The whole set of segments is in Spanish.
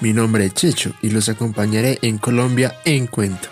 Mi nombre es Checho y los acompañaré en Colombia en cuento.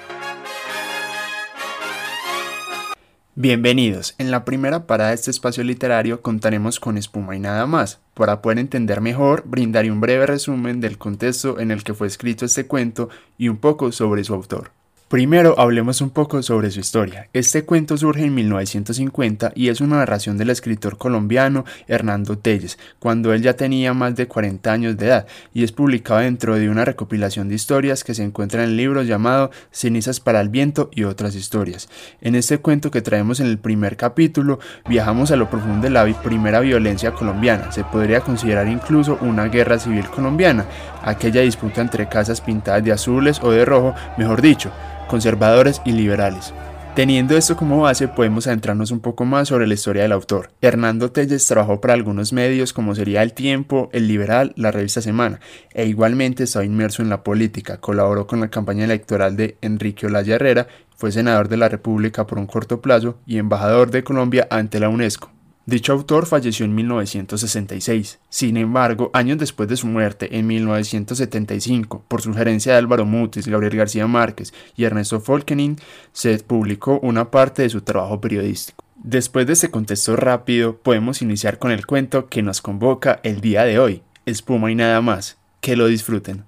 Bienvenidos. En la primera parada de este espacio literario contaremos con espuma y nada más. Para poder entender mejor, brindaré un breve resumen del contexto en el que fue escrito este cuento y un poco sobre su autor. Primero hablemos un poco sobre su historia. Este cuento surge en 1950 y es una narración del escritor colombiano Hernando Telles, cuando él ya tenía más de 40 años de edad, y es publicado dentro de una recopilación de historias que se encuentra en el libro llamado Cenizas para el viento y otras historias. En este cuento que traemos en el primer capítulo, viajamos a lo profundo de la primera violencia colombiana, se podría considerar incluso una guerra civil colombiana, aquella disputa entre casas pintadas de azules o de rojo, mejor dicho, conservadores y liberales. Teniendo esto como base, podemos adentrarnos un poco más sobre la historia del autor. Hernando Telles trabajó para algunos medios como sería El Tiempo, El Liberal, la revista Semana, e igualmente estaba inmerso en la política, colaboró con la campaña electoral de Enrique Olaya Herrera, fue senador de la República por un corto plazo y embajador de Colombia ante la UNESCO. Dicho autor falleció en 1966. Sin embargo, años después de su muerte, en 1975, por sugerencia de Álvaro Mutis, Gabriel García Márquez y Ernesto Folkening, se publicó una parte de su trabajo periodístico. Después de ese contexto rápido, podemos iniciar con el cuento que nos convoca el día de hoy, Espuma y nada más. Que lo disfruten.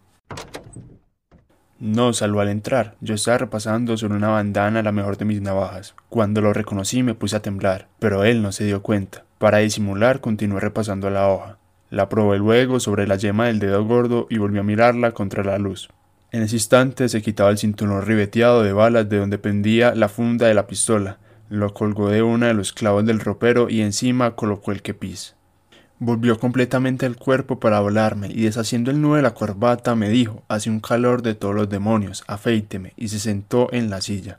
No, salvo al entrar. Yo estaba repasando sobre una bandana la mejor de mis navajas. Cuando lo reconocí me puse a temblar, pero él no se dio cuenta. Para disimular continué repasando la hoja. La probé luego sobre la yema del dedo gordo y volví a mirarla contra la luz. En ese instante se quitaba el cinturón ribeteado de balas de donde pendía la funda de la pistola, lo colgó de una de los clavos del ropero y encima colocó el kepis. Volvió completamente el cuerpo para hablarme y deshaciendo el nudo de la corbata me dijo, hace un calor de todos los demonios, afeíteme, y se sentó en la silla.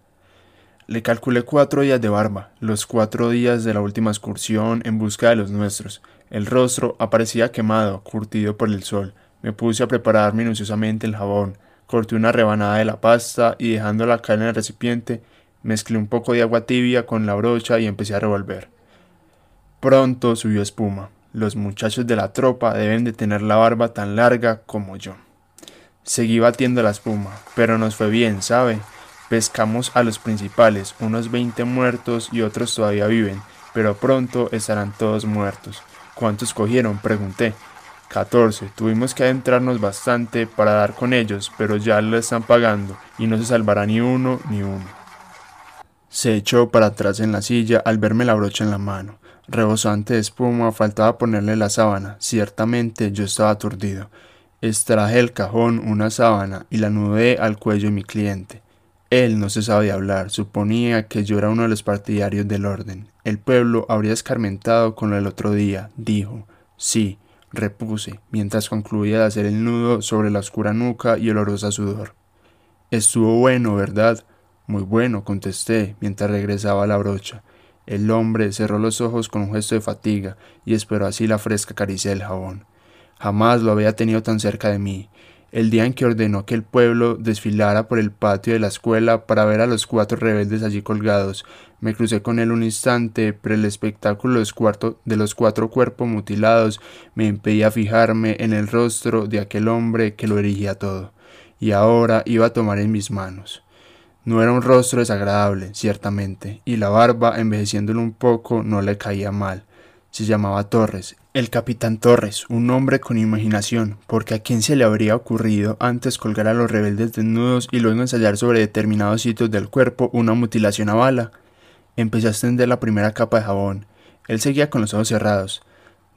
Le calculé cuatro días de barba, los cuatro días de la última excursión en busca de los nuestros. El rostro aparecía quemado, curtido por el sol. Me puse a preparar minuciosamente el jabón, corté una rebanada de la pasta y dejándola caer en el recipiente, mezclé un poco de agua tibia con la brocha y empecé a revolver. Pronto subió espuma. Los muchachos de la tropa deben de tener la barba tan larga como yo. Seguí batiendo la espuma, pero nos fue bien, ¿sabe? Pescamos a los principales, unos veinte muertos y otros todavía viven, pero pronto estarán todos muertos. ¿Cuántos cogieron? pregunté. Catorce. Tuvimos que adentrarnos bastante para dar con ellos, pero ya lo están pagando, y no se salvará ni uno ni uno. Se echó para atrás en la silla al verme la brocha en la mano rebosante de espuma, faltaba ponerle la sábana. Ciertamente yo estaba aturdido. Extraje del cajón una sábana y la anudé al cuello de mi cliente. Él no se sabía hablar, suponía que yo era uno de los partidarios del orden. El pueblo habría escarmentado con lo del otro día, dijo. Sí, repuse, mientras concluía de hacer el nudo sobre la oscura nuca y olorosa sudor. Estuvo bueno, ¿verdad? Muy bueno, contesté, mientras regresaba la brocha. El hombre cerró los ojos con un gesto de fatiga y esperó así la fresca caricia del jabón. Jamás lo había tenido tan cerca de mí. El día en que ordenó que el pueblo desfilara por el patio de la escuela para ver a los cuatro rebeldes allí colgados, me crucé con él un instante, pero el espectáculo de los cuatro cuerpos mutilados me impedía fijarme en el rostro de aquel hombre que lo erigía todo, y ahora iba a tomar en mis manos. No era un rostro desagradable, ciertamente, y la barba, envejeciéndolo un poco, no le caía mal. Se llamaba Torres, el capitán Torres, un hombre con imaginación, porque a quién se le habría ocurrido antes colgar a los rebeldes desnudos y luego ensayar sobre determinados sitios del cuerpo una mutilación a bala. Empecé a extender la primera capa de jabón. Él seguía con los ojos cerrados.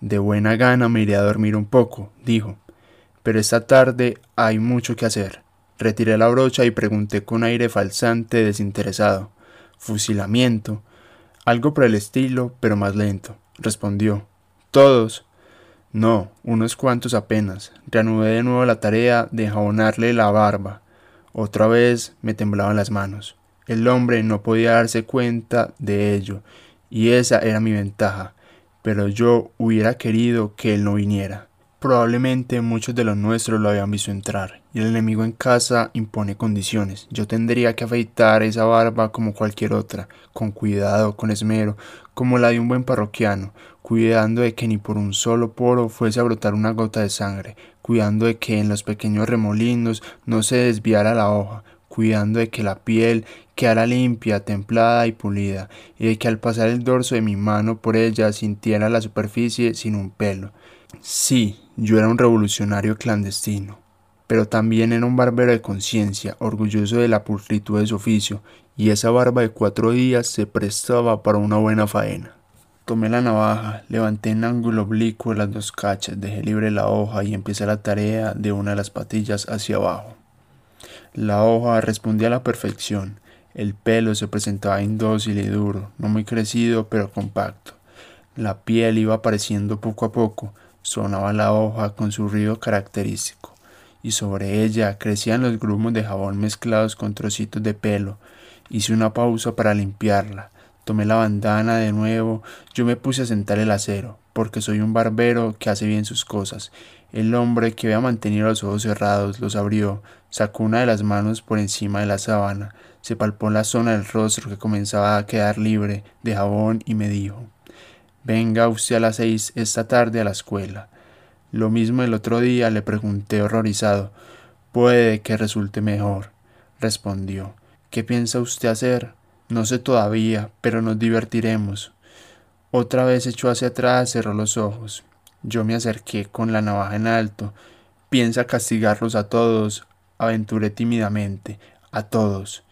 De buena gana me iré a dormir un poco, dijo. Pero esta tarde hay mucho que hacer. Retiré la brocha y pregunté con aire falsante desinteresado. Fusilamiento. Algo por el estilo, pero más lento. Respondió. ¿Todos? No, unos cuantos apenas. Reanudé de nuevo la tarea de jabonarle la barba. Otra vez me temblaban las manos. El hombre no podía darse cuenta de ello, y esa era mi ventaja, pero yo hubiera querido que él no viniera. Probablemente muchos de los nuestros lo habían visto entrar, y el enemigo en casa impone condiciones. Yo tendría que afeitar esa barba como cualquier otra, con cuidado, con esmero, como la de un buen parroquiano, cuidando de que ni por un solo poro fuese a brotar una gota de sangre, cuidando de que en los pequeños remolinos no se desviara la hoja, cuidando de que la piel quedara limpia, templada y pulida, y de que al pasar el dorso de mi mano por ella sintiera la superficie sin un pelo. Sí, yo era un revolucionario clandestino, pero también era un barbero de conciencia, orgulloso de la pulcritud de su oficio, y esa barba de cuatro días se prestaba para una buena faena. Tomé la navaja, levanté en ángulo oblicuo las dos cachas, dejé libre la hoja y empecé la tarea de una de las patillas hacia abajo. La hoja respondía a la perfección. El pelo se presentaba indócil y duro, no muy crecido, pero compacto. La piel iba apareciendo poco a poco, sonaba la hoja con su ruido característico, y sobre ella crecían los grumos de jabón mezclados con trocitos de pelo. Hice una pausa para limpiarla, tomé la bandana de nuevo, yo me puse a sentar el acero, porque soy un barbero que hace bien sus cosas. El hombre que había mantenido los ojos cerrados los abrió, sacó una de las manos por encima de la sábana, se palpó la zona del rostro que comenzaba a quedar libre de jabón y me dijo Venga usted a las seis esta tarde a la escuela. Lo mismo el otro día le pregunté horrorizado. Puede que resulte mejor. Respondió. ¿Qué piensa usted hacer? No sé todavía, pero nos divertiremos. Otra vez echó hacia atrás, cerró los ojos. Yo me acerqué con la navaja en alto. Piensa castigarlos a todos. Aventuré tímidamente. A todos.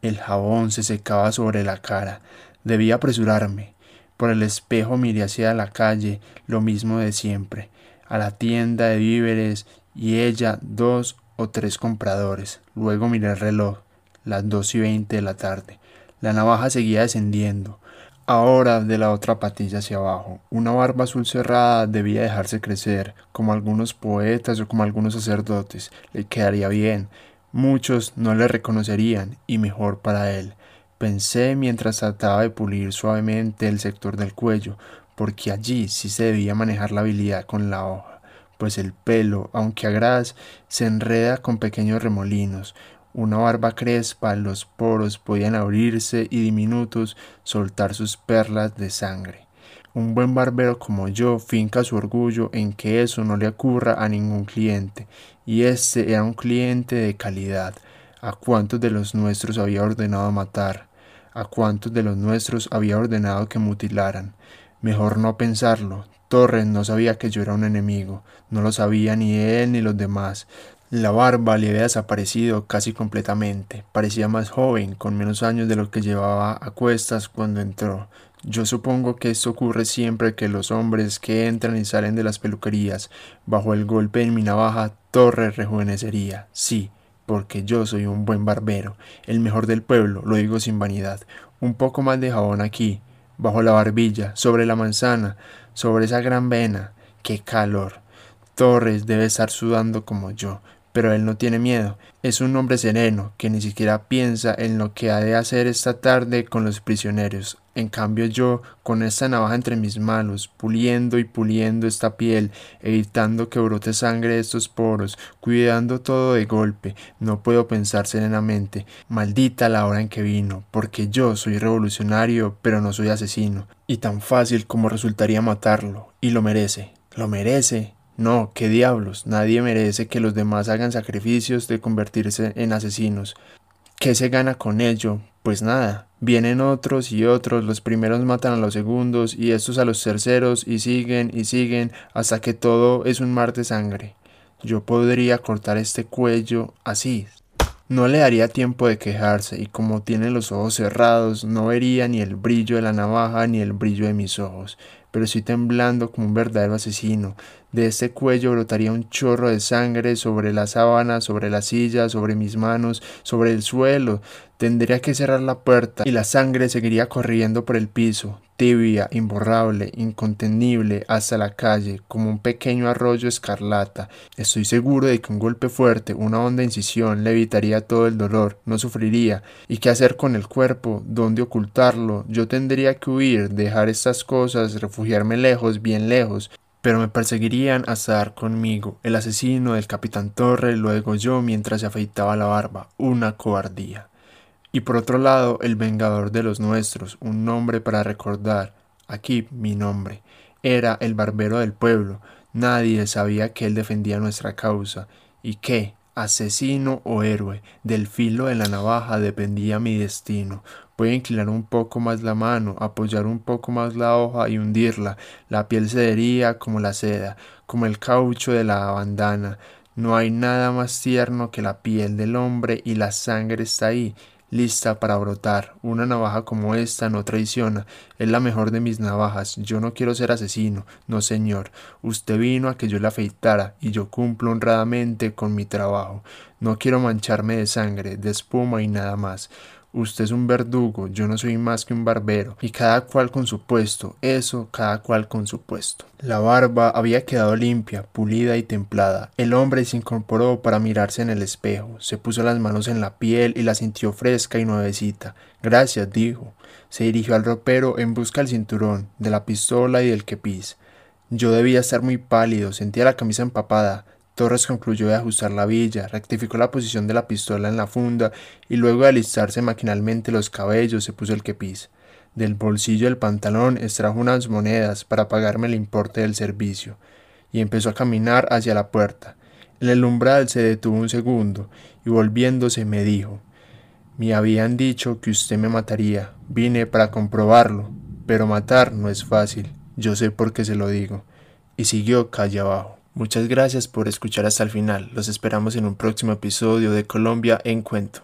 El jabón se secaba sobre la cara. Debía apresurarme. Por el espejo miré hacia la calle, lo mismo de siempre, a la tienda de víveres y ella dos o tres compradores. Luego miré el reloj, las dos y veinte de la tarde. La navaja seguía descendiendo, ahora de la otra patilla hacia abajo. Una barba azul cerrada debía dejarse crecer, como algunos poetas o como algunos sacerdotes. Le quedaría bien. Muchos no le reconocerían, y mejor para él. Pensé mientras trataba de pulir suavemente el sector del cuello, porque allí sí se debía manejar la habilidad con la hoja, pues el pelo, aunque a gras, se enreda con pequeños remolinos, una barba crespa, los poros podían abrirse y diminutos soltar sus perlas de sangre. Un buen barbero como yo finca su orgullo en que eso no le ocurra a ningún cliente, y este era un cliente de calidad. ¿A cuántos de los nuestros había ordenado matar? ¿A cuántos de los nuestros había ordenado que mutilaran? Mejor no pensarlo. Torres no sabía que yo era un enemigo, no lo sabía ni él ni los demás. La barba le había desaparecido casi completamente. Parecía más joven, con menos años de lo que llevaba a cuestas cuando entró. Yo supongo que esto ocurre siempre que los hombres que entran y salen de las peluquerías, bajo el golpe de mi navaja, Torre rejuvenecería. Sí, porque yo soy un buen barbero, el mejor del pueblo, lo digo sin vanidad. Un poco más de jabón aquí, bajo la barbilla, sobre la manzana, sobre esa gran vena. ¡Qué calor! Torres debe estar sudando como yo pero él no tiene miedo. Es un hombre sereno, que ni siquiera piensa en lo que ha de hacer esta tarde con los prisioneros. En cambio yo, con esta navaja entre mis manos, puliendo y puliendo esta piel, evitando que brote sangre de estos poros, cuidando todo de golpe, no puedo pensar serenamente, maldita la hora en que vino, porque yo soy revolucionario, pero no soy asesino, y tan fácil como resultaría matarlo, y lo merece, lo merece, no, qué diablos, nadie merece que los demás hagan sacrificios de convertirse en asesinos. ¿Qué se gana con ello? Pues nada, vienen otros y otros, los primeros matan a los segundos y estos a los terceros y siguen y siguen hasta que todo es un mar de sangre. Yo podría cortar este cuello así. No le daría tiempo de quejarse y como tiene los ojos cerrados no vería ni el brillo de la navaja ni el brillo de mis ojos pero estoy temblando como un verdadero asesino. De este cuello brotaría un chorro de sangre sobre la sábana, sobre la silla, sobre mis manos, sobre el suelo. Tendría que cerrar la puerta y la sangre seguiría corriendo por el piso, tibia, imborrable, incontenible, hasta la calle, como un pequeño arroyo escarlata. Estoy seguro de que un golpe fuerte, una honda incisión, le evitaría todo el dolor, no sufriría. ¿Y qué hacer con el cuerpo? ¿Dónde ocultarlo? Yo tendría que huir, dejar estas cosas, refugiarme lejos, bien lejos, pero me perseguirían hasta dar conmigo. El asesino del capitán Torre luego yo mientras se afeitaba la barba. Una cobardía. Y por otro lado, el vengador de los nuestros, un nombre para recordar. Aquí mi nombre. Era el barbero del pueblo. Nadie sabía que él defendía nuestra causa. ¿Y qué? asesino o héroe, del filo de la navaja dependía mi destino. A inclinar un poco más la mano, apoyar un poco más la hoja y hundirla. La piel cedería como la seda, como el caucho de la bandana. No hay nada más tierno que la piel del hombre y la sangre está ahí, lista para brotar. Una navaja como esta no traiciona, es la mejor de mis navajas. Yo no quiero ser asesino, no señor. Usted vino a que yo la afeitara y yo cumplo honradamente con mi trabajo. No quiero mancharme de sangre, de espuma y nada más. Usted es un verdugo, yo no soy más que un barbero, y cada cual con su puesto, eso, cada cual con su puesto. La barba había quedado limpia, pulida y templada. El hombre se incorporó para mirarse en el espejo, se puso las manos en la piel y la sintió fresca y nuevecita. Gracias, dijo. Se dirigió al ropero en busca del cinturón, de la pistola y del kepis. Yo debía estar muy pálido, sentía la camisa empapada, Torres concluyó de ajustar la villa, rectificó la posición de la pistola en la funda y luego de alistarse maquinalmente los cabellos se puso el kepis. Del bolsillo del pantalón extrajo unas monedas para pagarme el importe del servicio y empezó a caminar hacia la puerta. En el umbral se detuvo un segundo y volviéndose me dijo Me habían dicho que usted me mataría. Vine para comprobarlo. Pero matar no es fácil. Yo sé por qué se lo digo. Y siguió calle abajo. Muchas gracias por escuchar hasta el final. Los esperamos en un próximo episodio de Colombia en Cuento.